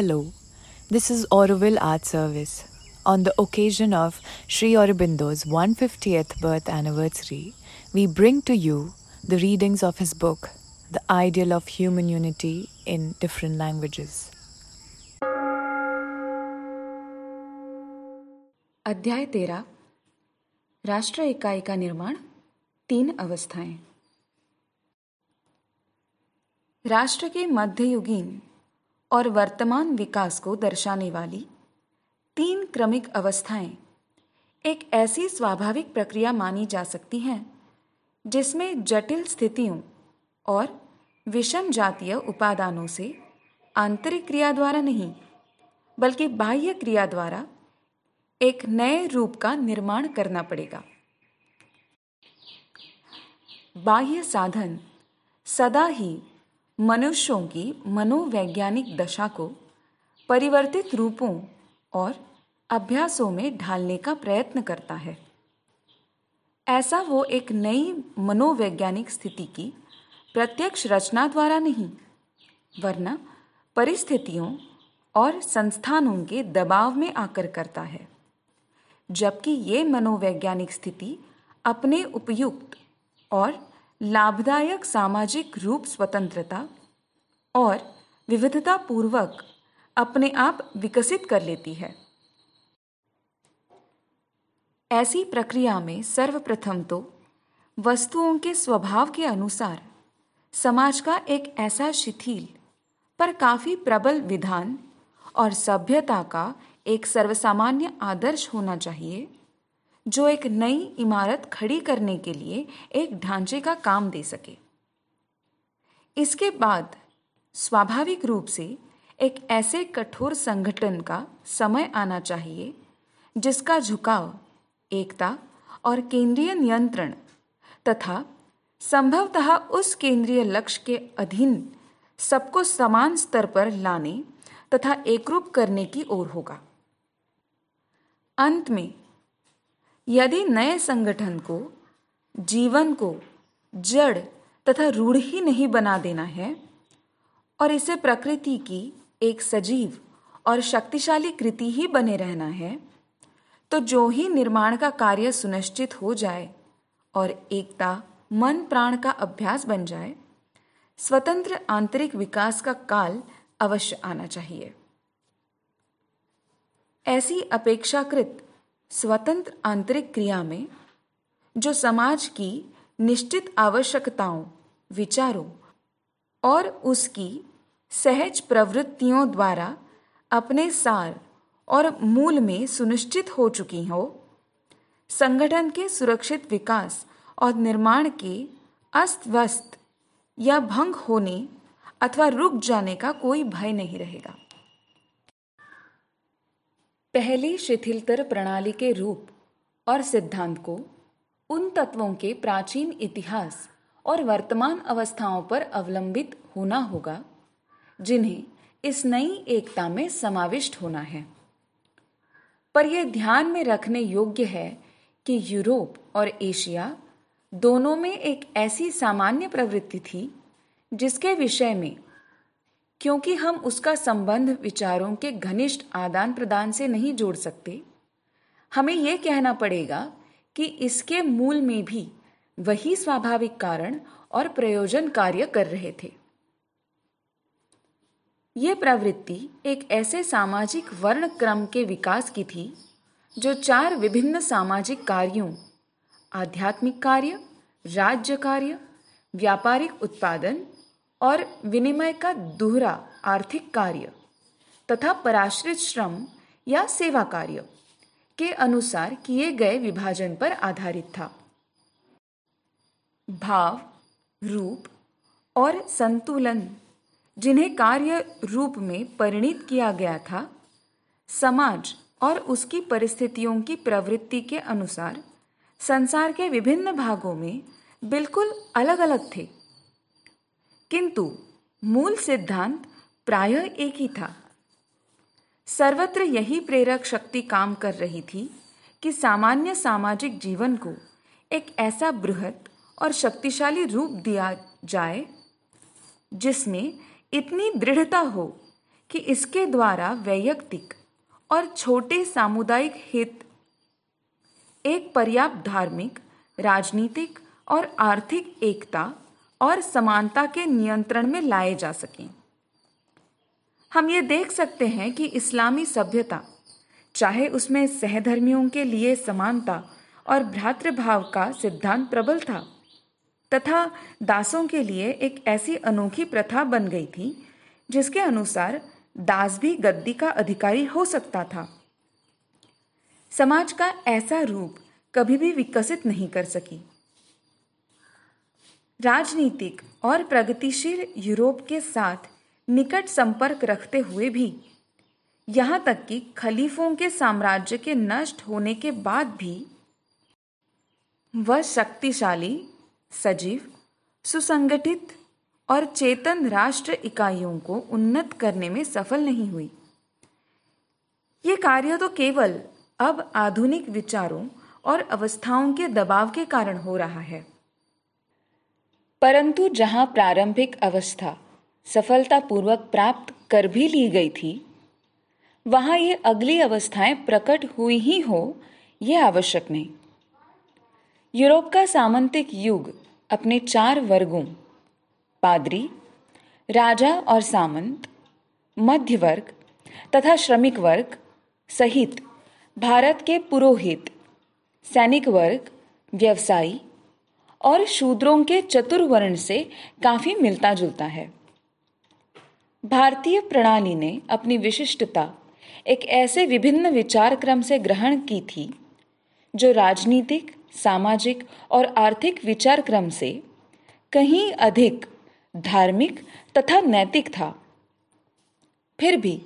Hello, this is Auroville Art Service. On the occasion of Sri Aurobindo's 150th birth anniversary, we bring to you the readings of his book, The Ideal of Human Unity in Different Languages. अध्याय तेरह राष्ट्र इकाई का निर्माण तीन अवस्थाएं राष्ट्र के मध्ययुगीन और वर्तमान विकास को दर्शाने वाली तीन क्रमिक अवस्थाएँ एक ऐसी स्वाभाविक प्रक्रिया मानी जा सकती हैं, जिसमें जटिल स्थितियों और विषम जातीय उपादानों से आंतरिक क्रिया द्वारा नहीं, बल्कि बाह्य क्रिया द्वारा एक नए रूप का निर्माण करना पड़ेगा। बाह्य साधन सदा ही मनुष्यों की मनोवैज्ञानिक दशा को परिवर्तित रूपों और अभ्यासों में ढालने का प्रयत्न करता है। ऐसा वो एक नई मनोवैज्ञानिक स्थिति की प्रत्यक्ष रचना द्वारा नहीं, वरना परिस्थितियों और संस्थानों के दबाव में आकर करता है, जबकि ये मनोवैज्ञानिक स्थिति अपने उपयुक्त और लाभदायक सामाजिक रूप स्वतंत्रता और विविधता पूर्वक अपने आप विकसित कर लेती है। ऐसी प्रक्रिया में सर्वप्रथम तो वस्तुओं के स्वभाव के अनुसार समाज का एक ऐसा शिथिल पर काफ़ी प्रबल विधान और सभ्यता का एक सर्वसामान्य आदर्श होना चाहिए जो एक नई इमारत खड़ी करने के लिए एक ढांचे का काम दे सके। इसके बाद स्वाभाविक रूप से एक ऐसे कठोर संगठन का समय आना चाहिए, जिसका झुकाव, एकता और केंद्रीय नियंत्रण तथा संभवतः उस केंद्रीय लक्ष्य के अधीन सबको समान स्तर पर लाने तथा एकरूप करने की ओर होगा। अंत में यदि नए संगठन को, जीवन को जड़ तथा रूढ़ ही नहीं बना देना है, और इसे प्रकृति की एक सजीव और शक्तिशाली कृति ही बने रहना है तो जो ही निर्माण का कार्य सुनिश्चित हो जाए और एकता, मन, प्राण का अभ्यास बन जाए, स्वतंत्र आंतरिक विकास का काल अवश्य आना चाहिए। ऐसी अपेक्षाकृत स्वतंत्र आंतरिक क्रिया में जो समाज की निश्चित आवश्यकताओं, विचारों और उसकी सहज प्रवृत्तियों द्वारा अपने सार और मूल में सुनिश्चित हो चुकी हो, संगठन के सुरक्षित विकास और निर्माण के अस्त व्यस्त या भंग होने अथवा रुक जाने का कोई भय नहीं रहेगा। पहली शिथिलतर प्रणाली के रूप और सिद्धांत को, उन तत्वों के प्राचीन इतिहास और वर्तमान अवस्थाओं पर अवलंबित होना होगा, जिन्हें इस नई एकता में समाविष्ट होना है। पर यह ध्यान में रखने योग्य है कि यूरोप और एशिया दोनों में एक ऐसी सामान्य प्रवृत्ति थी, जिसके विषय में क्योंकि हम उसका संबंध विचारों के घनिष्ठ आदान प्रदान से नहीं जोड़ सकते। हमें यह कहना पड़ेगा कि इसके मूल में भी वही स्वाभाविक कारण और प्रयोजन कार्य कर रहे थे। यह प्रवृत्ति एक ऐसे सामाजिक वर्ण क्रम के विकास की थी, जो चार विभिन्न सामाजिक कार्यों, आध्यात्मिक कार्य, राज्य कार्य, व्यापारिक उत्पादन और विनिमय का दोहरा आर्थिक कार्य तथा पराश्रित श्रम या सेवा कार्य के अनुसार किए गए विभाजन पर आधारित था। भाव, रूप और संतुलन जिन्हें कार्य रूप में परिणित किया गया था, समाज और उसकी परिस्थितियों की प्रवृत्ति के अनुसार संसार के विभिन्न भागों में बिल्कुल अलग अलग थे। किंतु मूल सिद्धांत प्रायः एक ही था। सर्वत्र यही प्रेरक शक्ति काम कर रही थी कि सामान्य सामाजिक जीवन को एक ऐसा बृहत और शक्तिशाली रूप दिया जाए जिसमें इतनी दृढ़ता हो कि इसके द्वारा वैयक्तिक और छोटे सामुदायिक हित, एक पर्याप्त धार्मिक, राजनीतिक और आर्थिक एकता और समानता के नियंत्रण में लाए जा सकें। हम ये देख सकते हैं कि इस्लामी सभ्यता, चाहे उसमें सहधर्मियों के लिए समानता और भ्रातृभाव का सिद्धांत प्रबल था, तथा दासों के लिए एक ऐसी अनोखी प्रथा बन गई थी, जिसके अनुसार दास भी गद्दी का अधिकारी हो सकता था। समाज का ऐसा रूप कभी भी विकसित नहीं कर सकी। राजनीतिक और प्रगतिशील यूरोप के साथ निकट संपर्क रखते हुए भी, यहाँ तक कि खलीफों के साम्राज्य के नष्ट होने के बाद भी, वह शक्तिशाली, सजीव, सुसंगठित और चेतन राष्ट्र इकाइयों को उन्नत करने में सफल नहीं हुई। ये कार्य तो केवल अब आधुनिक विचारों और अवस्थाओं के दबाव के कारण हो रहा है। परंतु जहाँ प्रारंभिक अवस्था सफलतापूर्वक प्राप्त कर भी ली गई थी, वहाँ ये अगली अवस्थाएँ प्रकट हुई ही हो, यह आवश्यक नहीं। यूरोप का सामंतिक युग अपने चार वर्गों, पादरी, राजा और सामंत मध्य वर्ग तथा श्रमिक वर्ग सहित भारत के पुरोहित, सैनिक वर्ग, व्यवसायी और शूद्रों के चतुर्वर्ण से काफ़ी मिलता जुलता है। भारतीय प्रणाली ने अपनी विशिष्टता एक ऐसे विभिन्न विचार क्रम से ग्रहण की थी, जो राजनीतिक, सामाजिक और आर्थिक विचार क्रम से कहीं अधिक धार्मिक तथा नैतिक था। फिर भी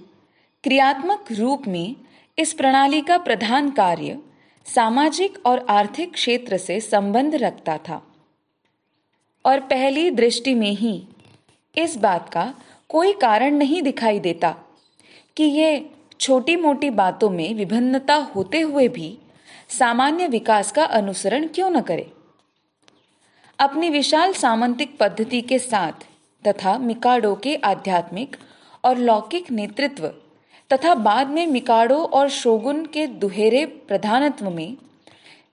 क्रियात्मक रूप में इस प्रणाली का प्रधान कार्य सामाजिक और आर्थिक क्षेत्र से संबंध रखता था। और पहली दृष्टि में ही इस बात का कोई कारण नहीं दिखाई देता कि ये छोटी मोटी बातों में विभिन्नता होते हुए भी सामान्य विकास का अनुसरण क्यों न करे। अपनी विशाल सामंतिक पद्धति के साथ तथा मिकाडो के आध्यात्मिक और लौकिक नेतृत्व तथा बाद में मिकाडो और शोगुन के दुहेरे प्रधानत्व में,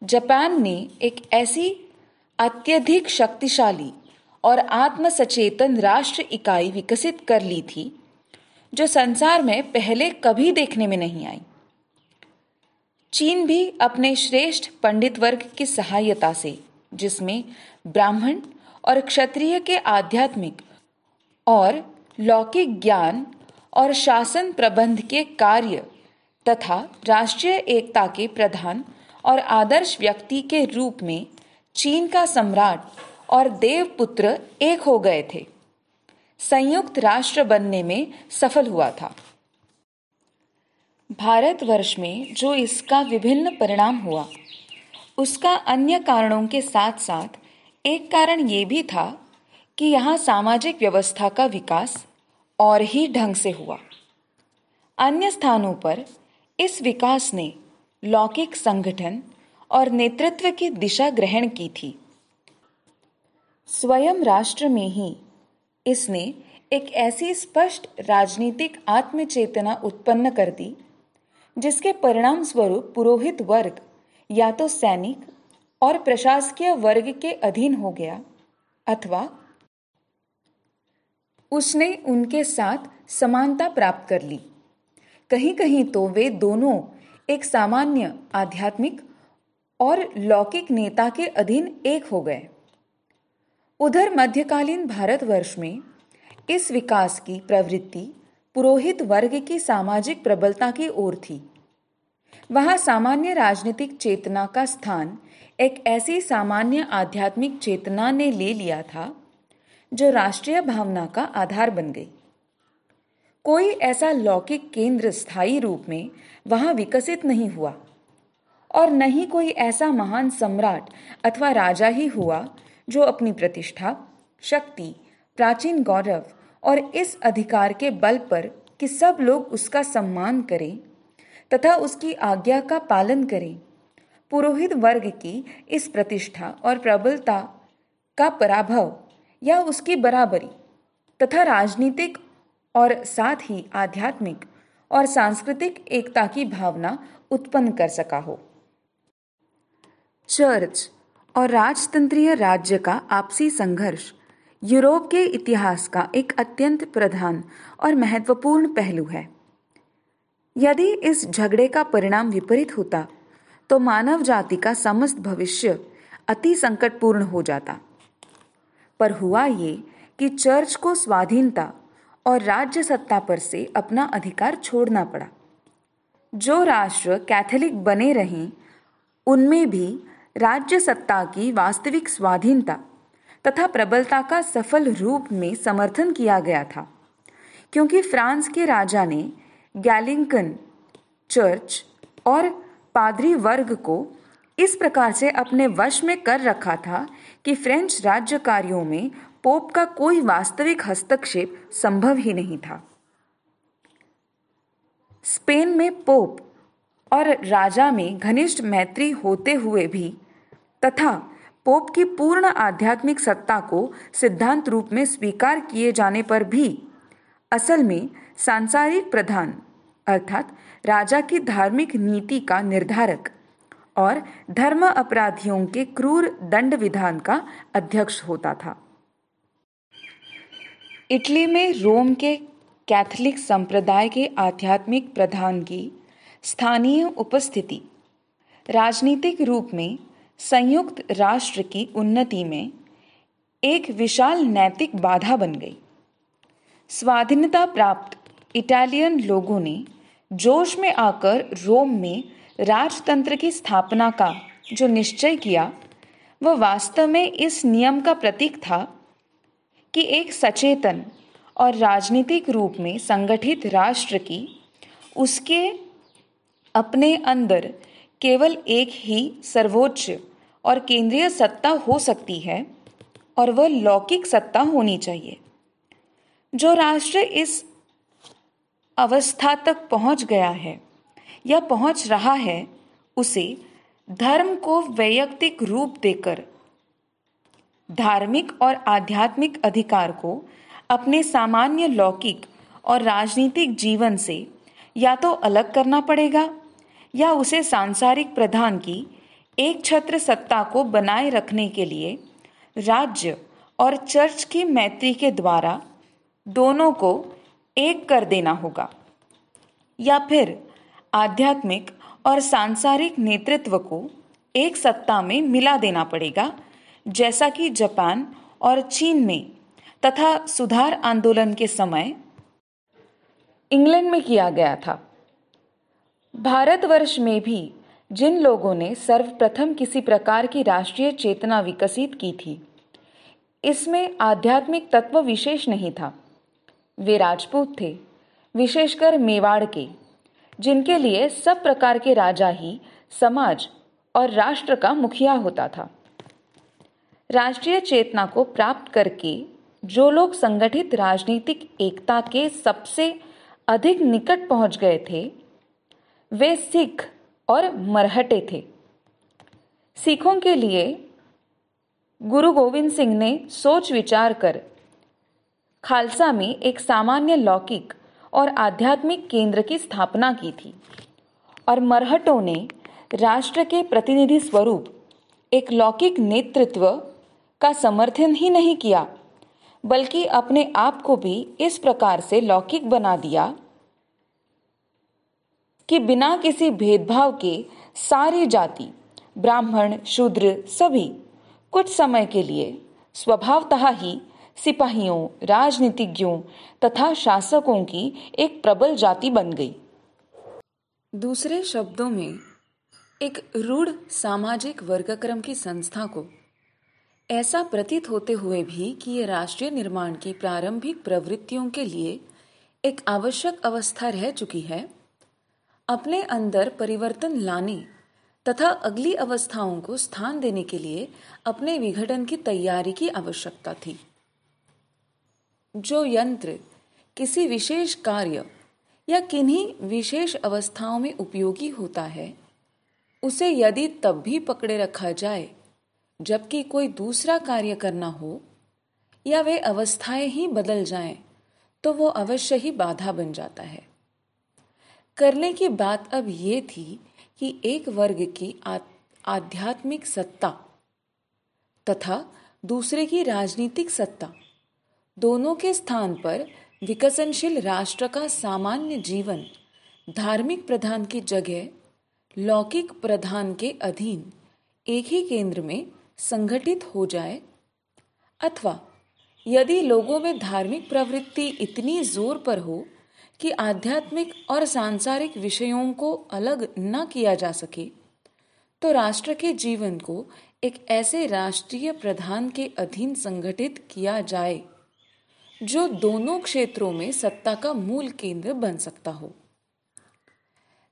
जापान ने एक ऐसी अत्यधिक शक्तिशाली और आत्मसचेतन राष्ट्र इकाई विकसित कर ली थी, जो संसार में पहले कभी देखने में नहीं आई। चीन भी अपने श्रेष्ठ पंडित वर्ग की सहायता से, जिसमें ब्राह्मण और क्षत्रिय के आध्यात्मिक और लौकिक ज्ञान और शासन प्रबंध के कार्य तथा राष्ट्रीय एकता के प्रधान और आदर्श व्यक्ति के रूप में चीन का सम्राट और देवपुत्र एक हो गए थे। संयुक्त राष्ट्र बनने में सफल हुआ था। भारतवर्ष में जो इसका विभिन्न परिणाम हुआ, उसका अन्य कारणों के साथ साथ एक कारण ये भी था कि यहाँ सामाजिक व्यवस्था का विकास और ही ढंग से हुआ। अन्य स्थानों पर इस विकास ने लौकिक संगठन और नेतृत्व की दिशा ग्रहण की थी। स्वयं राष्ट्र में ही इसने एक ऐसी स्पष्ट राजनीतिक आत्मचेतना उत्पन्न कर दी, जिसके परिणाम स्वरूप पुरोहित वर्ग या तो सैनिक और प्रशासकीय वर्ग के अधीन हो गया अथवा उसने उनके साथ समानता प्राप्त कर ली। कहीं कहीं तो वे दोनों एक सामान्य, आध्यात्मिक और लौकिक नेता के अधीन एक हो गए। उधर मध्यकालीन भारतवर्ष में इस विकास की प्रवृत्ति पुरोहित वर्ग की सामाजिक प्रबलता की ओर थी। वहाँ सामान्य राजनीतिक चेतना का स्थान एक ऐसी सामान्य आध्यात्मिक चेतना ने ले लिया था जो राष्ट्रीय भावना का आधार बन गई। कोई ऐसा लौकिक केंद्र स्थायी रूप में वहाँ विकसित नहीं हुआ और न ही कोई ऐसा महान सम्राट अथवा राजा ही हुआ जो अपनी प्रतिष्ठा, शक्ति, प्राचीन गौरव और इस अधिकार के बल पर कि सब लोग उसका सम्मान करें तथा उसकी आज्ञा का पालन करें, पुरोहित वर्ग की इस प्रतिष्ठा और प्रबलता का पराभव या उसकी बराबरी, तथा राजनीतिक और साथ ही आध्यात्मिक और सांस्कृतिक एकता की भावना उत्पन्न कर सका हो। चर्च और राजतंत्रीय राज्य का आपसी संघर्ष यूरोप के इतिहास का एक अत्यंत प्रधान और महत्वपूर्ण पहलू है। यदि इस झगड़े का परिणाम विपरीत होता तो मानव जाति का समस्त भविष्य अति संकटपूर्ण हो जाता। पर हुआ ये कि चर्च को स्वाधीनता और राज्य सत्ता पर से अपना अधिकार छोड़ना पड़ा। जो राष्ट्र कैथोलिक बने रहें, उनमें भी राज्य सत्ता की वास्तविक स्वाधीनता तथा प्रबलता का सफल रूप में समर्थन किया गया था, क्योंकि फ्रांस के राजा ने गैलिंगन चर्च और पादरी वर्ग को इस प्रकार से अपने वश में कर रखा था कि फ्रेंच राज्य कार्यों में पोप का कोई वास्तविक हस्तक्षेप संभव ही नहीं था। स्पेन में पोप और राजा में घनिष्ठ मैत्री होते हुए भी तथा पोप की पूर्ण आध्यात्मिक सत्ता को सिद्धांत रूप में स्वीकार किए जाने पर भी असल में सांसारिक प्रधान, अर्थात राजा की धार्मिक नीति का निर्धारक। और धर्म अपराधियों के क्रूर दंड विधान का अध्यक्ष होता था। इटली में रोम के कैथोलिक संप्रदाय के आध्यात्मिक प्रधान की स्थानीय उपस्थिति। राजनीतिक रूप में संयुक्त राष्ट्र की उन्नति में एक विशाल नैतिक बाधा बन गई। स्वाधीनता प्राप्त इटालियन लोगों ने जोश में आकर रोम में राजतंत्र की स्थापना का जो निश्चय किया वह वास्तव में इस नियम का प्रतीक था कि एक सचेतन और राजनीतिक रूप में संगठित राष्ट्र की, उसके अपने अंदर केवल एक ही सर्वोच्च और केंद्रीय सत्ता हो सकती है और वह लौकिक सत्ता होनी चाहिए। जो राष्ट्र इस अवस्था तक पहुँच गया है या पहुँच रहा है, उसे धर्म को वैयक्तिक रूप देकर, धार्मिक और आध्यात्मिक अधिकार को अपने सामान्य लौकिक और राजनीतिक जीवन से या तो अलग करना पड़ेगा, या उसे सांसारिक प्रधान की एक छत्र सत्ता को बनाए रखने के लिए राज्य और चर्च की मैत्री के द्वारा दोनों को एक कर देना होगा। या फिर आध्यात्मिक और सांसारिक नेतृत्व को एक सत्ता में मिला देना पड़ेगा, जैसा कि जापान और चीन में तथा सुधार आंदोलन के समय इंग्लैंड में किया गया था। भारतवर्ष में भी जिन लोगों ने सर्वप्रथम किसी प्रकार की राष्ट्रीय चेतना विकसित की थी, इसमें आध्यात्मिक तत्व विशेष नहीं था। वे राजपूत थे, विशेषकर मेवाड़ के। जिनके लिए सब प्रकार के राजा ही, समाज और राष्ट्र का मुखिया होता था। राष्ट्रीय चेतना को प्राप्त करके जो लोग संगठित राजनीतिक एकता के सबसे अधिक निकट पहुँच गए थे, वे सिख और मरहटे थे। सिखों के लिए गुरु गोविंद सिंह ने सोच विचार कर खालसा में एक सामान्य लौकिक और आध्यात्मिक केंद्र की स्थापना की थी। और मरहटों ने राष्ट्र के प्रतिनिधि स्वरूप एक लौकिक नेतृत्व का समर्थन ही नहीं किया, बल्कि अपने आप को भी इस प्रकार से लौकिक बना दिया कि बिना किसी भेदभाव के सारी जाति, ब्राह्मण, शूद्र सभी कुछ समय के लिए स्वभावतः ही सिपाहियों, राजनीतिज्ञों तथा शासकों की एक प्रबल जाति बन गई। दूसरे शब्दों में, एक रूढ़ सामाजिक वर्गक्रम की संस्था को ऐसा प्रतीत होते हुए भी कि यह राष्ट्रीय निर्माण की प्रारंभिक प्रवृत्तियों के लिए एक आवश्यक अवस्था रह चुकी है। अपने अंदर परिवर्तन लाने तथा अगली अवस्थाओं को स्थान देने के लिए अपने विघटन की तैयारी की आवश्यकता थी। जो यंत्र किसी विशेष कार्य या किन्हीं विशेष अवस्थाओं में उपयोगी होता है उसे यदि तब भी पकड़े रखा जाए जबकि कोई दूसरा कार्य करना हो या वे अवस्थाएँ ही बदल जाएँ, तो वो अवश्य ही बाधा बन जाता है। करने की बात अब ये थी कि एक वर्ग की आध्यात्मिक सत्ता तथा दूसरे की राजनीतिक सत्ता दोनों के स्थान पर विकसनशील राष्ट्र का सामान्य जीवन, धार्मिक प्रधान की जगह, लौकिक प्रधान के अधीन एक ही केंद्र में संगठित हो जाए। अथवा यदि लोगों में धार्मिक प्रवृत्ति इतनी ज़ोर पर हो कि आध्यात्मिक और सांसारिक विषयों को अलग न किया जा सके तो राष्ट्र के जीवन को एक ऐसे राष्ट्रीय प्रधान के अधीन संगठित किया जाए। जो दोनों क्षेत्रों में सत्ता का मूल केंद्र बन सकता हो।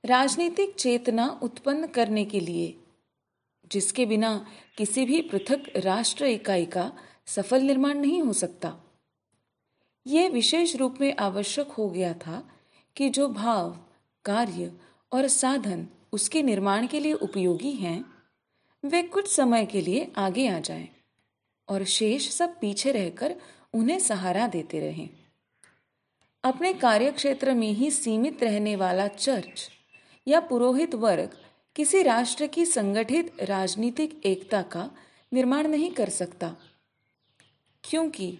राजनीतिक चेतना उत्पन्न करने के लिए, जिसके बिना किसी भी पृथक राष्ट्र इकाई का सफल निर्माण नहीं हो सकता। यह विशेष रूप में आवश्यक हो गया था कि जो भाव, कार्य और साधन उसके निर्माण के लिए उपयोगी हैं, वे कुछ समय के लिए आगे आ जाएँ और शेष सब पीछे रहकर उन्हें सहारा देते रहें। अपने कार्यक्षेत्र में ही सीमित रहने वाला चर्च या पुरोहित वर्ग किसी राष्ट्र की संगठित राजनीतिक एकता का निर्माण नहीं कर सकता, क्योंकि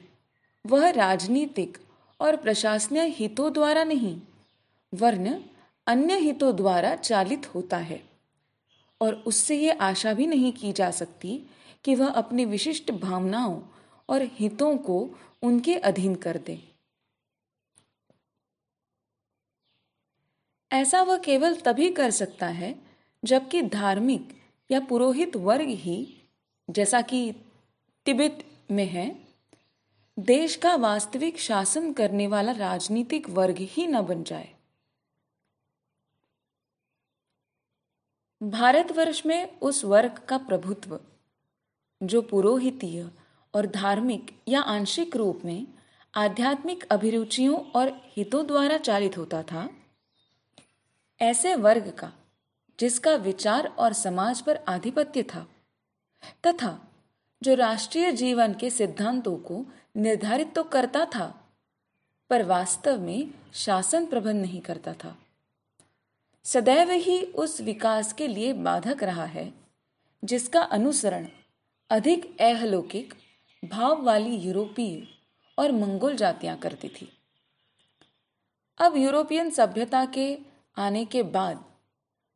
वह राजनीतिक और प्रशासनीय हितों द्वारा नहीं, वर्ण अन्य हितों द्वारा चालित होता है, और उससे ये आशा भी नहीं की जा सकती कि वह अपनी विशिष्ट भावनाओं और हितों को उनके अधीन कर दे। ऐसा वह केवल तभी कर सकता है, जबकि धार्मिक या पुरोहित वर्ग ही, जैसा कि तिब्बत में है, देश का वास्तविक शासन करने वाला राजनीतिक वर्ग ही न बन जाए। भारतवर्ष में उस वर्ग का प्रभुत्व, जो पुरोहितीय और धार्मिक या आंशिक रूप में आध्यात्मिक अभिरुचियों और हितों द्वारा चालित होता था। ऐसे वर्ग का, जिसका विचार और समाज पर आधिपत्य था, तथा जो राष्ट्रीय जीवन के सिद्धांतों को निर्धारित तो करता था, पर वास्तव में शासन प्रबंध नहीं करता था। सदैव ही उस विकास के लिए बाधक रहा है, जिसका अनुसरण अधिक अहलौकिक भाव वाली यूरोपीय और मंगोल जातियाँ करती थी। अब यूरोपियन सभ्यता के आने के बाद,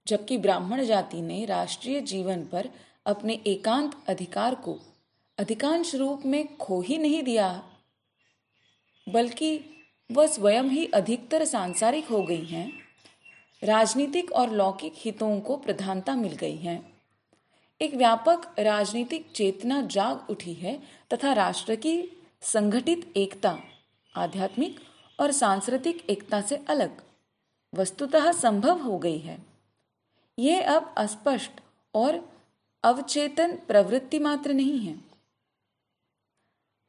जबकि ब्राह्मण जाति ने राष्ट्रीय जीवन पर अपने एकांत अधिकार को अधिकांश रूप में खो ही नहीं दिया, बल्कि वह स्वयं ही अधिकतर सांसारिक हो गई हैं, राजनीतिक और लौकिक हितों को प्रधानता मिल गई है। एक व्यापक राजनीतिक चेतना जाग उठी है तथा राष्ट्र की संगठित एकता, आध्यात्मिक और सांस्कृतिक एकता से अलग, वस्तुतः संभव हो गई है। ये अब अस्पष्ट और अवचेतन प्रवृत्ति मात्र नहीं है।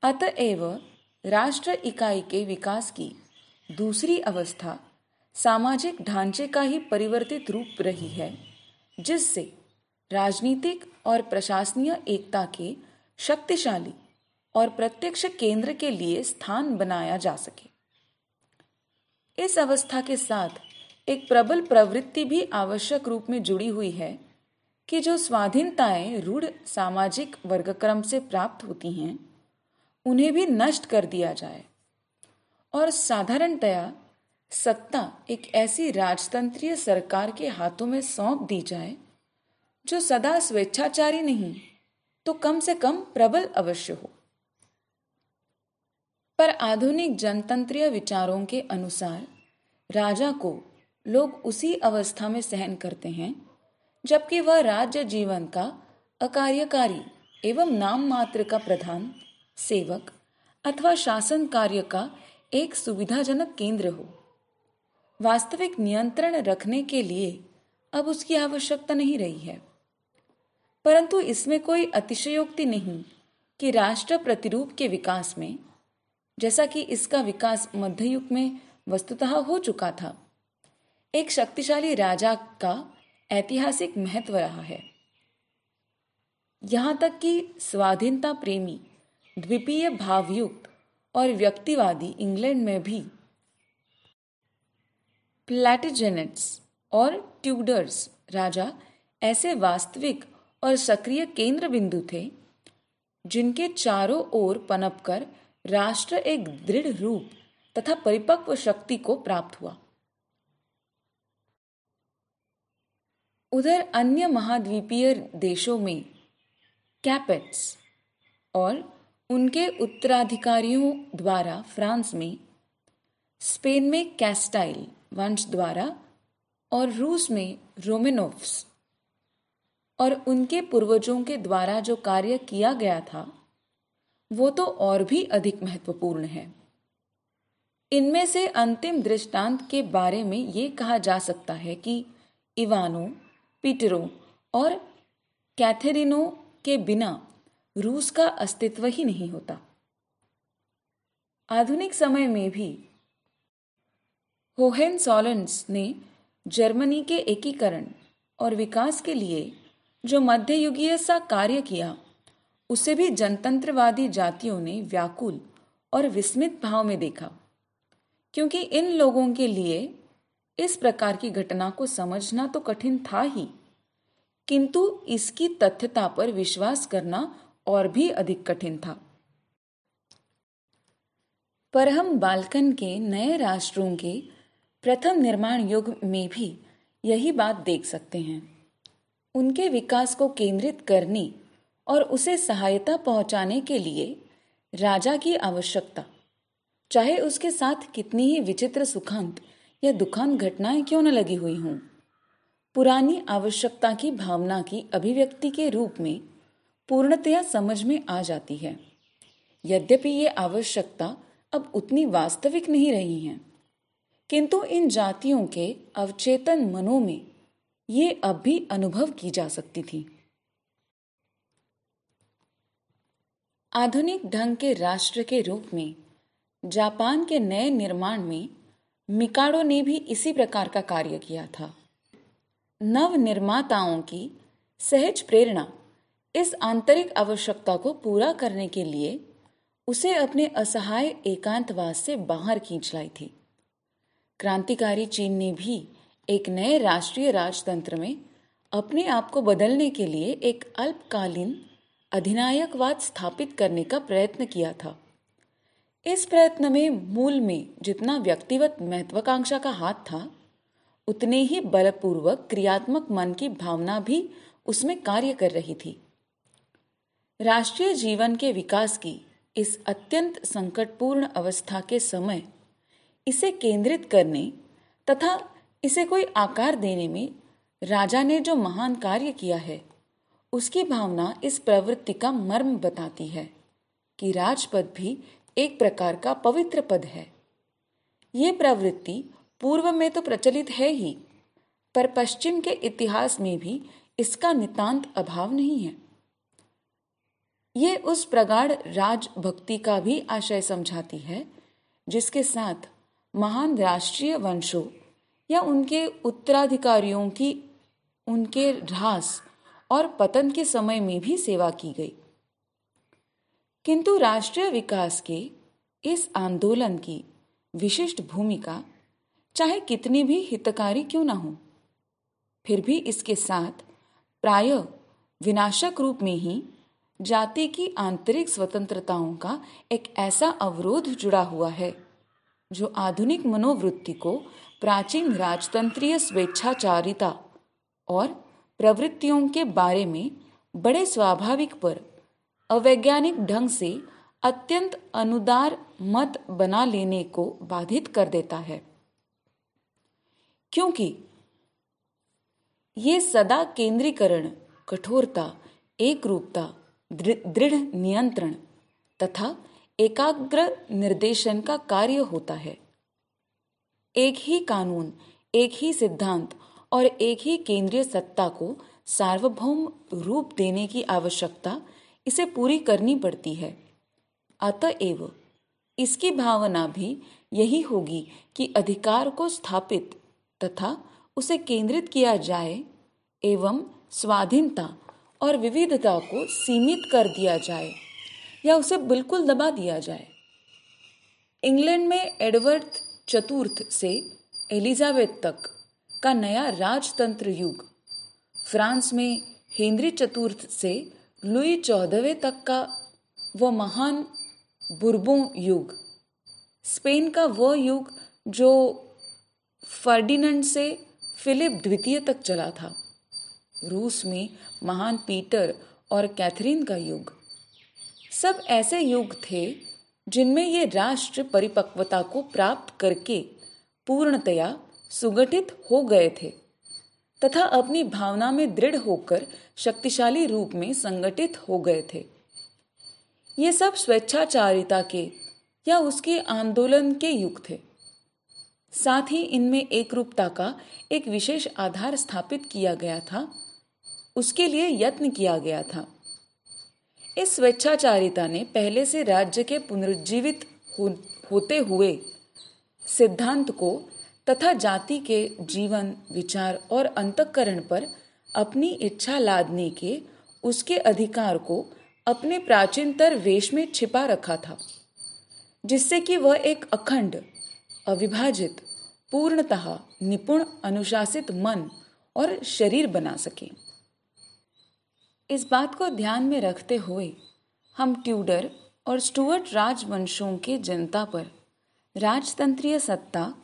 अतएव राष्ट्र इकाई के विकास की दूसरी अवस्था सामाजिक ढांचे का ही परिवर्तित रूप रही है, जिससे राजनीतिक और प्रशासनीय एकता के शक्तिशाली और प्रत्यक्ष केंद्र के लिए स्थान बनाया जा सके। इस अवस्था के साथ एक प्रबल प्रवृत्ति भी आवश्यक रूप में जुड़ी हुई है कि जो स्वाधीनताएँ रूढ़ सामाजिक वर्गक्रम से प्राप्त होती हैं, उन्हें भी नष्ट कर दिया जाए। और साधारणतया सत्ता एक ऐसी राजतंत्रीय सरकार के हाथों में सौंप दी जाए जो सदा स्वेच्छाचारी नहीं तो कम से कम प्रबल अवश्य हो। पर आधुनिक जनतंत्रीय विचारों के अनुसार, राजा को लोग उसी अवस्था में सहन करते हैं, जबकि वह राज्य जीवन का अकार्यकारी एवं नाम मात्र का प्रधान, सेवक अथवा शासन कार्य का एक सुविधाजनक केंद्र हो। वास्तविक नियंत्रण रखने के लिए अब उसकी आवश्यकता नहीं रही है। परंतु इसमें कोई अतिशयोक्ति नहीं कि राष्ट्र प्रतिरूप के विकास में, जैसा कि इसका विकास मध्ययुग में वस्तुतः हो चुका था, एक शक्तिशाली राजा का ऐतिहासिक महत्व रहा है। यहाँ तक कि स्वाधीनता प्रेमी द्वितीय भावयुक्त और व्यक्तिवादी इंग्लैंड में भी प्लेटिजेनेट्स और ट्यूडर्स राजा ऐसे वास्तविक और सक्रिय केंद्र बिंदु थे, जिनके चारों ओर पनपकर राष्ट्र एक दृढ़ रूप तथा परिपक्व शक्ति को प्राप्त हुआ। उधर अन्य महाद्वीपीय देशों में कैपेट्स और उनके उत्तराधिकारियों द्वारा फ्रांस में, स्पेन में कैस्टाइल वंश द्वारा और रूस में रोमेनोव्स और उनके पूर्वजों के द्वारा जो कार्य किया गया था, वो तो और भी अधिक महत्वपूर्ण है। इनमें से अंतिम दृष्टांत के बारे में ये कहा जा सकता है कि इवानो, पीटरो और कैथेरिनो के बिना रूस का अस्तित्व ही नहीं होता। आधुनिक समय में भी होहेन सॉलेंस ने जर्मनी के एकीकरण और विकास के लिए जो मध्ययुगीय सा कार्य किया, उसे भी जनतंत्रवादी जातियों ने व्याकुल और विस्मित भाव में देखा। क्योंकि इन लोगों के लिए इस प्रकार की घटना को समझना तो कठिन था ही, किंतु इसकी तथ्यता पर विश्वास करना और भी अधिक कठिन था। पर हम बालकन के नए राष्ट्रों के प्रथम निर्माण युग में भी यही बात देख सकते हैं। उनके विकास को केंद्रित करने और उसे सहायता पहुँचाने के लिए राजा की आवश्यकता। चाहे उसके साथ कितनी ही विचित्र सुखांत या दुखांत घटनाएँ क्यों न लगी हुई हों, पुरानी आवश्यकता की भावना की अभिव्यक्ति के रूप में पूर्णतया समझ में आ जाती है। यद्यपि ये आवश्यकता अब उतनी वास्तविक नहीं रही हैं, किंतु इन जातियों के अवचेतन मनों में ये अब भी अनुभव की जा सकती थी। आधुनिक ढंग के राष्ट्र के रूप में, जापान के नए निर्माण में, मिकाडो ने भी इसी प्रकार का कार्य किया था। नव निर्माताओं की सहज प्रेरणा इस आंतरिक आवश्यकता को पूरा करने के लिए उसे अपने असहाय एकांतवास से बाहर खींच लाई थी। क्रांतिकारी चीन ने भी एक नए राष्ट्रीय राजतंत्र में अपने आप को बदलने के लिए एक अल्पकालीन अधिनायकवाद स्थापित करने का प्रयत्न किया था। इस प्रयत्न में मूल में जितना व्यक्तिगत महत्वाकांक्षा का हाथ था, उतने ही बलपूर्वक क्रियात्मक मन की भावना भी उसमें कार्य कर रही थी। राष्ट्रीय जीवन के विकास की इस अत्यंत संकटपूर्ण अवस्था के समय इसे केंद्रित करने तथा इसे कोई आकार देने में राजा ने जो महान कार्य किया है, उसकी भावना इस प्रवृत्ति का मर्म बताती है कि राजपद भी एक प्रकार का पवित्र पद है। ये प्रवृत्ति पूर्व में तो प्रचलित है ही, पर पश्चिम के इतिहास में भी इसका नितांत अभाव नहीं है। ये उस प्रगाढ़ राजभक्ति का भी आशय समझाती है, जिसके साथ महान राष्ट्रीय वंशों या उनके उत्तराधिकारियों की, उनके ह्रास और पतन के समय में भी सेवा की गई। किंतु राष्ट्रीय विकास के इस आंदोलन की विशिष्ट भूमिका, चाहे कितनी भी हितकारी क्यों न हो, फिर भी इसके साथ प्राय विनाशक रूप में ही जाति की आंतरिक स्वतंत्रताओं का एक ऐसा अवरोध जुड़ा हुआ है, जो आधुनिक मनोवृत्ति को प्राचीन राजतंत्रीय स्वेच्छाचारिता और प्रवृत्तियों के बारे में बड़े स्वाभाविक पर अवैज्ञानिक ढंग से अत्यंत अनुदार मत बना लेने को बाधित कर देता है। क्योंकि ये सदा केंद्रीकरण, कठोरता एक रूपता दृढ़ नियंत्रण तथा एकाग्र निर्देशन का कार्य होता है। एक ही कानून, एक ही सिद्धांत और एक ही केंद्रीय सत्ता को सार्वभौम रूप देने की आवश्यकता इसे पूरी करनी पड़ती है। अतएव इसकी भावना भी यही होगी कि अधिकार को स्थापित तथा उसे केंद्रित किया जाए एवं स्वाधीनता और विविधता को सीमित कर दिया जाए या उसे बिल्कुल दबा दिया जाए। इंग्लैंड में एडवर्ड चतुर्थ से एलिजाबेथ तक का नया राजतंत्र युग। फ्रांस में हेनरी चतुर्थ से लुई चौदहवें तक का वह महान बुर्बों युग। स्पेन का वह युग जो फर्डिनेंड से फिलिप द्वितीय तक चला था। रूस में महान पीटर और कैथरीन का युग। सब ऐसे युग थे जिनमें ये राष्ट्र परिपक्वता को प्राप्त करके पूर्णतया सुगठित हो गए थे तथा अपनी भावना में दृढ़ होकर शक्तिशाली रूप में संगठित हो गए थे। ये सब स्वेच्छाचारिता के या उसके आंदोलन के युग थे। साथ ही इनमें एक रूपता का एक विशेष आधार स्थापित किया गया था। उसके लिए यत्न किया गया था। इस स्वेच्छाचारिता ने पहले से राज्य के पुनर्जीवित हो, होते हुए सिद्धांत को तथा जाति के जीवन विचार और अंतकरण पर अपनी इच्छा लादने के उसके अधिकार को अपने प्राचीनतर वेश में छिपा रखा था जिससे कि वह एक अखंड अविभाजित पूर्णतः निपुण अनुशासित मन और शरीर बना सके। इस बात को ध्यान में रखते हुए हम ट्यूडर और स्टुअर्ट राजवंशों के जनता पर राजतंत्रीय सत्ता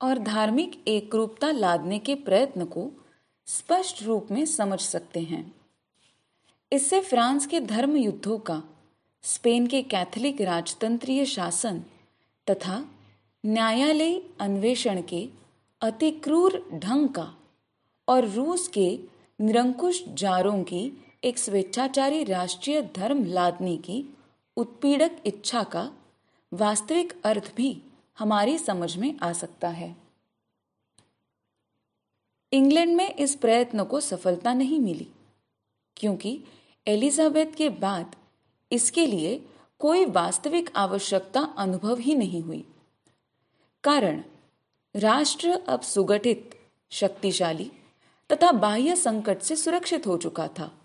और धार्मिक एकरूपता लादने के प्रयत्न को स्पष्ट रूप में समझ सकते हैं। इससे फ्रांस के धर्म युद्धों का, स्पेन के कैथोलिक राजतंत्रीय शासन तथा न्यायालय अन्वेषण के अति क्रूर ढंग का और रूस के निरंकुश जारों की एक स्वेच्छाचारी राष्ट्रीय धर्म लादने की उत्पीड़क इच्छा का वास्तविक अर्थ भी हमारी समझ में आ सकता है। इंग्लैंड में इस प्रयत्न को सफलता नहीं मिली, क्योंकि एलिजाबेथ के बाद इसके लिए कोई वास्तविक आवश्यकता अनुभव ही नहीं हुई। कारण, राष्ट्र अब सुगठित, शक्तिशाली तथा बाह्य संकट से सुरक्षित हो चुका था।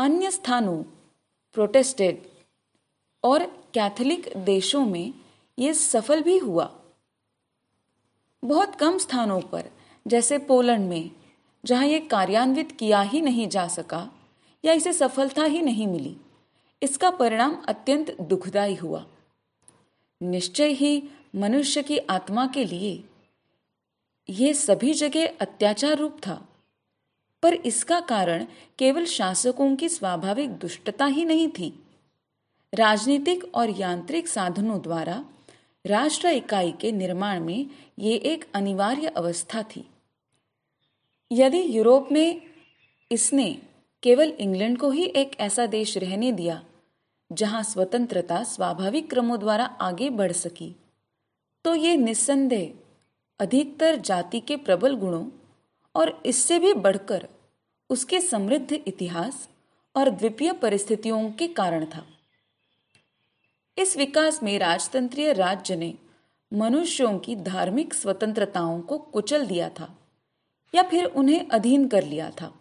अन्य स्थानों प्रोटेस्टेड और कैथोलिक देशों में ये सफल भी हुआ। बहुत कम स्थानों पर, जैसे पोलैंड में, जहाँ ये कार्यान्वित किया ही नहीं जा सका, या इसे सफलता ही नहीं मिली, इसका परिणाम अत्यंत दुखदायी हुआ। निश्चय ही मनुष्य की आत्मा के लिए यह सभी जगह अत्याचार रूप था। पर इसका कारण केवल शासकों की स्वाभाविक दुष्टता ही नहीं थी। राजनीतिक और यांत्रिक साधनों द्वारा राष्ट्र इकाई के निर्माण में ये एक अनिवार्य अवस्था थी। यदि यूरोप में इसने केवल इंग्लैंड को ही एक ऐसा देश रहने दिया, जहाँ स्वतंत्रता स्वाभाविक क्रमों द्वारा आगे बढ़ सकी तो ये निस्संदेह अधिकतर जाति के प्रबल गुणों और इससे भी बढ़कर उसके समृद्ध इतिहास और द्वितीय परिस्थितियों के कारण था। इस विकास में राजतंत्रीय राज्य ने मनुष्यों की धार्मिक स्वतंत्रताओं को कुचल दिया था या फिर उन्हें अधीन कर लिया था।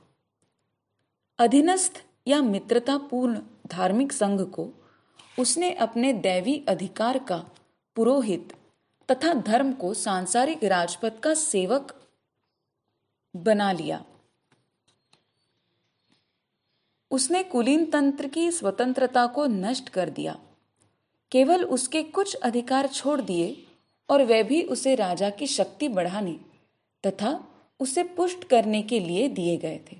अधीनस्थ या मित्रतापूर्ण धार्मिक संघ को उसने अपने दैवी अधिकार का पुरोहित तथा धर्म को सांसारिक राजपथ का सेवक बना लिया। उसने कुलीन तंत्र की स्वतंत्रता को नष्ट कर दिया। केवल उसके कुछ अधिकार छोड़ दिए और वह भी उसे राजा की शक्ति बढ़ाने तथा उसे पुष्ट करने के लिए दिए गए थे।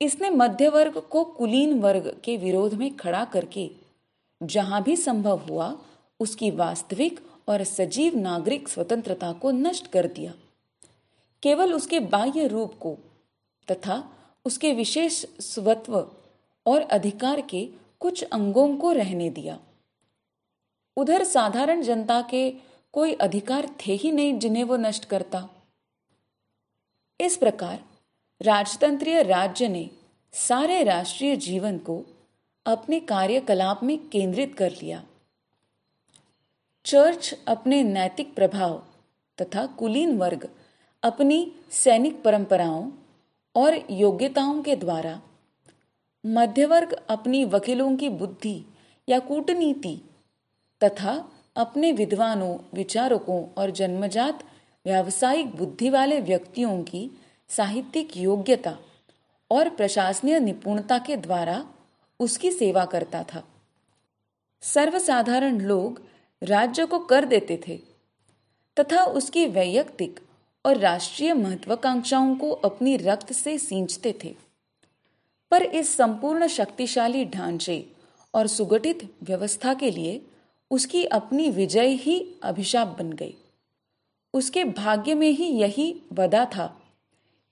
इसने मध्य वर्ग को कुलीन वर्ग के विरोध में खड़ा करके जहाँ भी संभव हुआ उसकी वास्तविक और सजीव नागरिक स्वतंत्रता को नष्ट कर दिया। केवल उसके बाह्य रूप को तथा उसके विशेष स्वत्व और अधिकार के कुछ अंगों को रहने दिया। उधर साधारण जनता के कोई अधिकार थे ही नहीं जिन्हें वो नष्ट करता। इस प्रकार राजतंत्रीय राज्य ने सारे राष्ट्रीय जीवन को अपने कार्यकलाप में केंद्रित कर लिया। चर्च अपने नैतिक प्रभाव तथा कुलीन वर्ग अपनी सैनिक परंपराओं और योग्यताओं के द्वारा मध्यवर्ग अपनी वकीलों की बुद्धि या कूटनीति तथा अपने विद्वानों, विचारकों और जन्मजात व्यावसायिक बुद्धि वाले व्यक्तियों की साहित्यिक योग्यता और प्रशासनीय निपुणता के द्वारा उसकी सेवा करता था। सर्वसाधारण लोग राज्य को कर देते थे तथा उसकी वैयक्तिक और राष्ट्रीय महत्वाकांक्षाओं को अपनी रक्त से सींचते थे। पर इस संपूर्ण शक्तिशाली ढांचे और सुगठित व्यवस्था के लिए उसकी अपनी विजय ही अभिशाप बन गई। उसके भाग्य में ही यही वदा था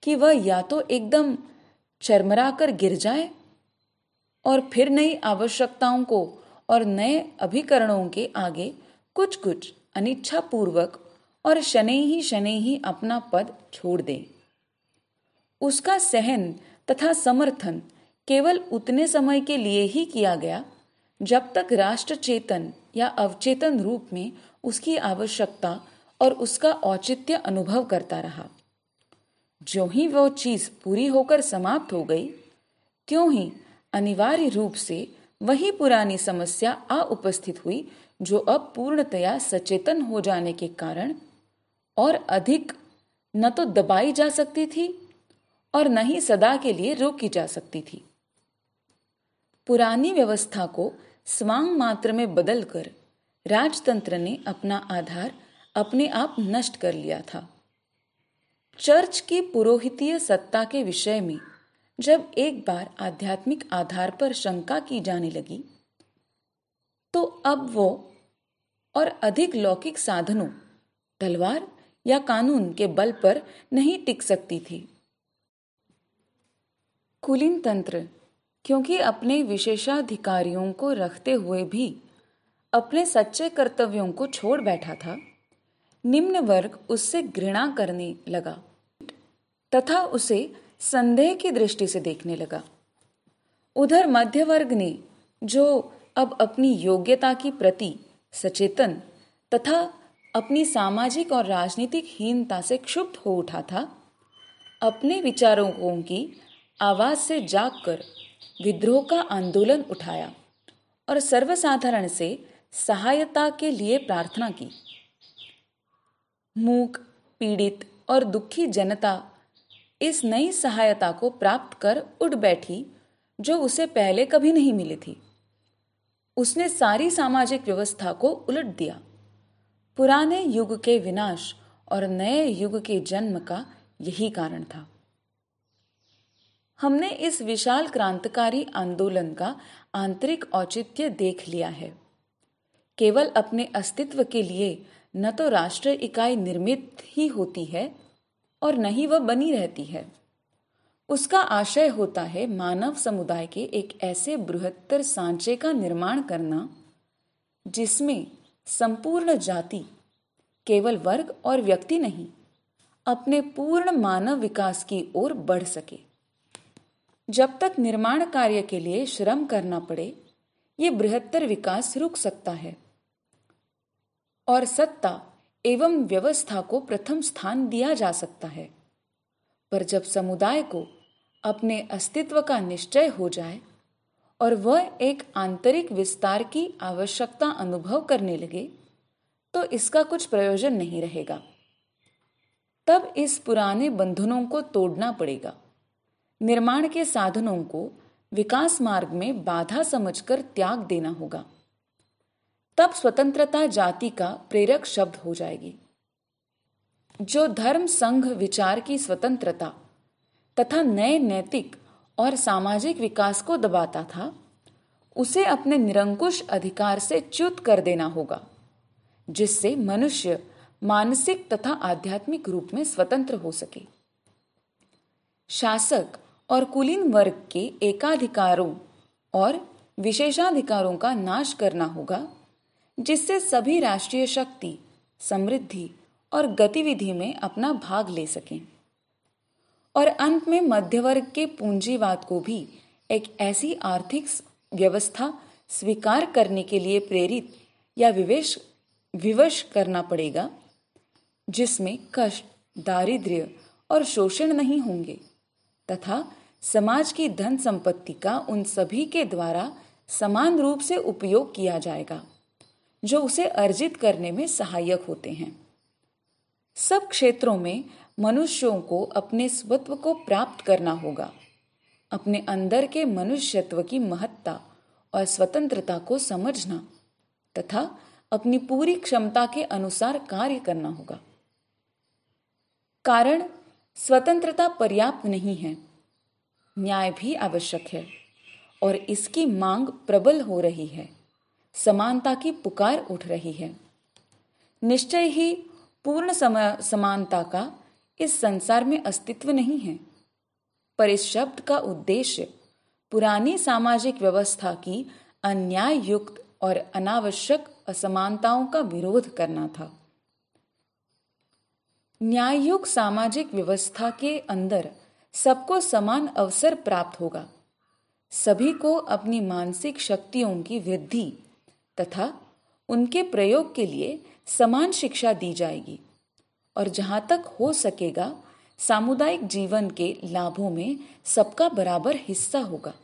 कि वह या तो एकदम चरमरा कर गिर जाए और फिर नई आवश्यकताओं को और नए अभिकरणों के आगे कुछ कुछ अनिच्छा पूर्वक और शनि ही शनि ही अपना पद छोड़ दे। उसका सहन तथा समर्थन केवल उतने समय के लिए ही किया गया, जब तक राष्ट्र चेतन या अवचेतन रूप में उसकी आवश्यकता और उसका औचित्य अनुभव करता रहा। जो ही वो चीज़ पूरी होकर समाप्त हो गई, त्यों ही अनिवार्य रूप से वही पुरानी समस्या आ उपस्थित हुई, जो अब पूर्णतया सचेतन हो जाने के कारण और अधिक न तो दबाई जा सकती थी और न ही सदा के लिए रोकी जा सकती थी। पुरानी व्यवस्था को स्वांग मात्र में बदलकर राजतंत्र ने अपना आधार अपने आप नष्ट कर लिया था। चर्च की पुरोहितीय सत्ता के विषय में जब एक बार आध्यात्मिक आधार पर शंका की जाने लगी तो अब वो और अधिक लौकिक साधनों, तलवार या कानून के बल पर नहीं टिक सकती थी। कुलीन तंत्र, क्योंकि अपने विशेषाधिकारियों को रखते हुए भी अपने सच्चे कर्तव्यों को छोड़ बैठा था, निम्न वर्ग उससे घृणा करने लगा तथा उसे संदेह की दृष्टि से देखने लगा। उधर मध्य वर्ग ने, जो अब अपनी योग्यता की प्रति सचेतन तथा अपनी सामाजिक और राजनीतिक हीनता से क्षुब्ध हो उठा था। अपने विचारों की आवाज़ से जागकर विद्रोह का आंदोलन उठाया और सर्वसाधारण से सहायता के लिए प्रार्थना की। मूक, पीड़ित और दुखी जनता इस नई सहायता को प्राप्त कर उठ बैठी, जो उसे पहले कभी नहीं मिली थी। उसने सारी सामाजिक व्यवस्था को उलट दिया। पुराने युग के विनाश और नए युग के जन्म का यही कारण था। हमने इस विशाल क्रांतिकारी आंदोलन का आंतरिक औचित्य देख लिया है। केवल अपने अस्तित्व के लिए न तो राष्ट्र इकाई निर्मित ही होती है और न ही वह बनी रहती है। उसका आशय होता है मानव समुदाय के एक ऐसे बृहत्तर सांचे का निर्माण करना, जिसमें संपूर्ण जाति, केवल वर्ग और व्यक्ति नहीं, अपने पूर्ण मानव विकास की ओर बढ़ सके। जब तक निर्माण कार्य के लिए श्रम करना पड़े, ये बृहत्तर विकास रुक सकता है। और सत्ता एवं व्यवस्था को प्रथम स्थान दिया जा सकता है। पर जब समुदाय को अपने अस्तित्व का निश्चय हो जाए और वह एक आंतरिक विस्तार की आवश्यकता अनुभव करने लगे तो इसका कुछ प्रयोजन नहीं रहेगा। तब इस पुराने बंधनों को तोड़ना पड़ेगा। निर्माण के साधनों को विकास मार्ग में बाधा समझकर त्याग देना होगा। तब स्वतंत्रता जाति का प्रेरक शब्द हो जाएगी। जो धर्म संघ विचार की स्वतंत्रता तथा नए नैतिक और सामाजिक विकास को दबाता था, उसे अपने निरंकुश अधिकार से च्युत कर देना होगा, जिससे मनुष्य मानसिक तथा आध्यात्मिक रूप में स्वतंत्र हो सके। शासक और कुलीन वर्ग के एकाधिकारों और विशेषाधिकारों का नाश करना होगा, जिससे सभी राष्ट्रीय शक्ति, समृद्धि और गतिविधि में अपना भाग ले सकें। और अंत में मध्यवर्ग के पूंजीवाद को भी एक ऐसी आर्थिक व्यवस्था स्वीकार करने के लिए प्रेरित या विवेश, विवश करना पड़ेगा, जिसमें कष्ट, दारिद्र्य और शोषण नहीं होंगे, तथा समाज की धन संपत्ति का उन सभी के द्वारा समान रूप से उपयोग किया जाएगा, जो उसे अर्जित करने में सहायक होते हैं। सब क्षेत्रों में मनुष्यों को अपने स्वत्व को प्राप्त करना होगा, अपने अंदर के मनुष्यत्व की महत्ता और स्वतंत्रता को समझना तथा अपनी पूरी क्षमता के अनुसार कार्य करना होगा। कारण, स्वतंत्रता पर्याप्त नहीं है। न्याय भी आवश्यक है और इसकी मांग प्रबल हो रही है। समानता की पुकार उठ रही है। निश्चय ही पूर्ण समानता का इस संसार में अस्तित्व नहीं है। पर इस शब्द का उद्देश्य पुरानी सामाजिक व्यवस्था की अन्याय युक्त और अनावश्यक असमानताओं का विरोध करना था। न्यायुक्त सामाजिक व्यवस्था के अंदर सबको समान अवसर प्राप्त होगा। सभी को अपनी मानसिक शक्तियों की वृद्धि तथा उनके प्रयोग के लिए समान शिक्षा दी जाएगी। और जहाँ तक हो सकेगा, सामुदायिक जीवन के लाभों में सबका बराबर हिस्सा होगा।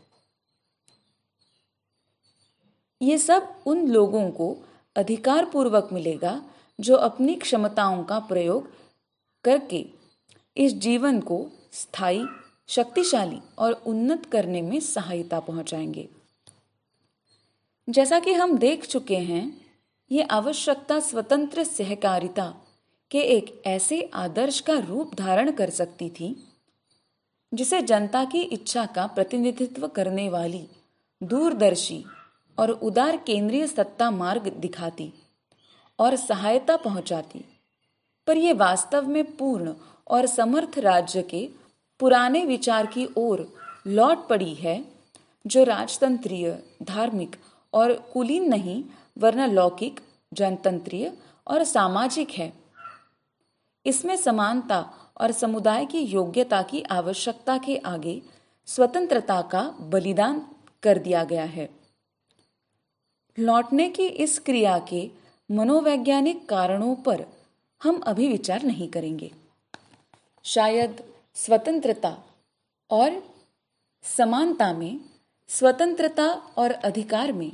ये सब उन लोगों को अधिकार पूर्वक मिलेगा जो अपनी क्षमताओं का प्रयोग करके इस जीवन को स्थायी, शक्तिशाली और उन्नत करने में सहायता पहुंचाएँगे। जैसा कि हम देख चुके हैं, ये आवश्यकता स्वतंत्र सहकारिता के एक ऐसे आदर्श का रूप धारण कर सकती थी, जिसे जनता की इच्छा का प्रतिनिधित्व करने वाली दूरदर्शी और उदार केंद्रीय सत्ता मार्ग दिखाती और सहायता पहुंचाती। पर यह वास्तव में पूर्ण और समर्थ राज्य के पुराने विचार की ओर लौट पड़ी है, जो राजतंत्रीय, धार्मिक और कुलीन नहीं, वरना लौकिक, जनतंत्रीय और सामाजिक है। इसमें समानता और समुदाय की योग्यता की आवश्यकता के आगे स्वतंत्रता का बलिदान कर दिया गया है। लौटने की इस क्रिया के मनोवैज्ञानिक कारणों पर हम अभी विचार नहीं करेंगे। शायद स्वतंत्रता और समानता में, स्वतंत्रता और अधिकार में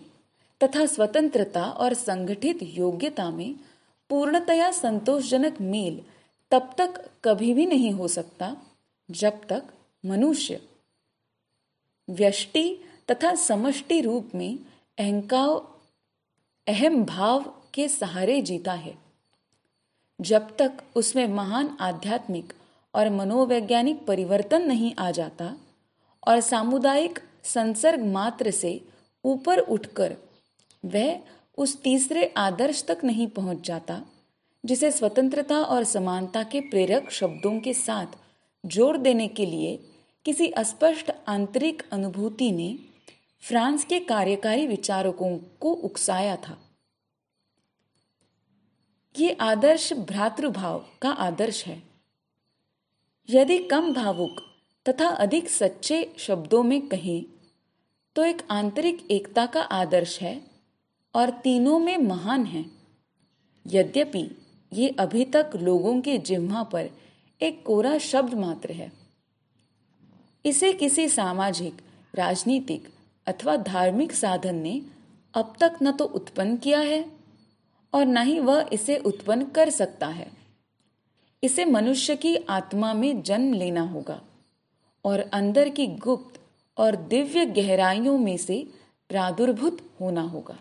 तथा स्वतंत्रता और संगठित योग्यता में पूर्णतया संतोषजनक मेल तब तक कभी भी नहीं हो सकता जब तक मनुष्य व्यष्टि तथा समष्टि रूप में अहंकार अहम भाव के सहारे जीता है। जब तक उसमें महान आध्यात्मिक और मनोवैज्ञानिक परिवर्तन नहीं आ जाता और सामुदायिक संसर्ग मात्र से ऊपर उठकर वह उस तीसरे आदर्श तक नहीं पहुँच जाता जिसे स्वतंत्रता और समानता के प्रेरक शब्दों के साथ जोड़ देने के लिए किसी अस्पष्ट आंतरिक अनुभूति ने फ्रांस के कार्यकारी विचारकों को उकसाया था। ये आदर्श भ्रातृभाव का आदर्श है। यदि कम भावुक तथा अधिक सच्चे शब्दों में कहें तो एक आंतरिक एकता का आदर्श है और तीनों में महान है। यद्यपि ये अभी तक लोगों के जिम्मा पर एक कोरा शब्द मात्र है। इसे किसी सामाजिक, राजनीतिक अथवा धार्मिक साधन ने अब तक न तो उत्पन्न किया है और न ही वह इसे उत्पन्न कर सकता है। इसे मनुष्य की आत्मा में जन्म लेना होगा और अंदर की गुप्त और दिव्य गहराइयों में से प्रादुर्भूत होना होगा।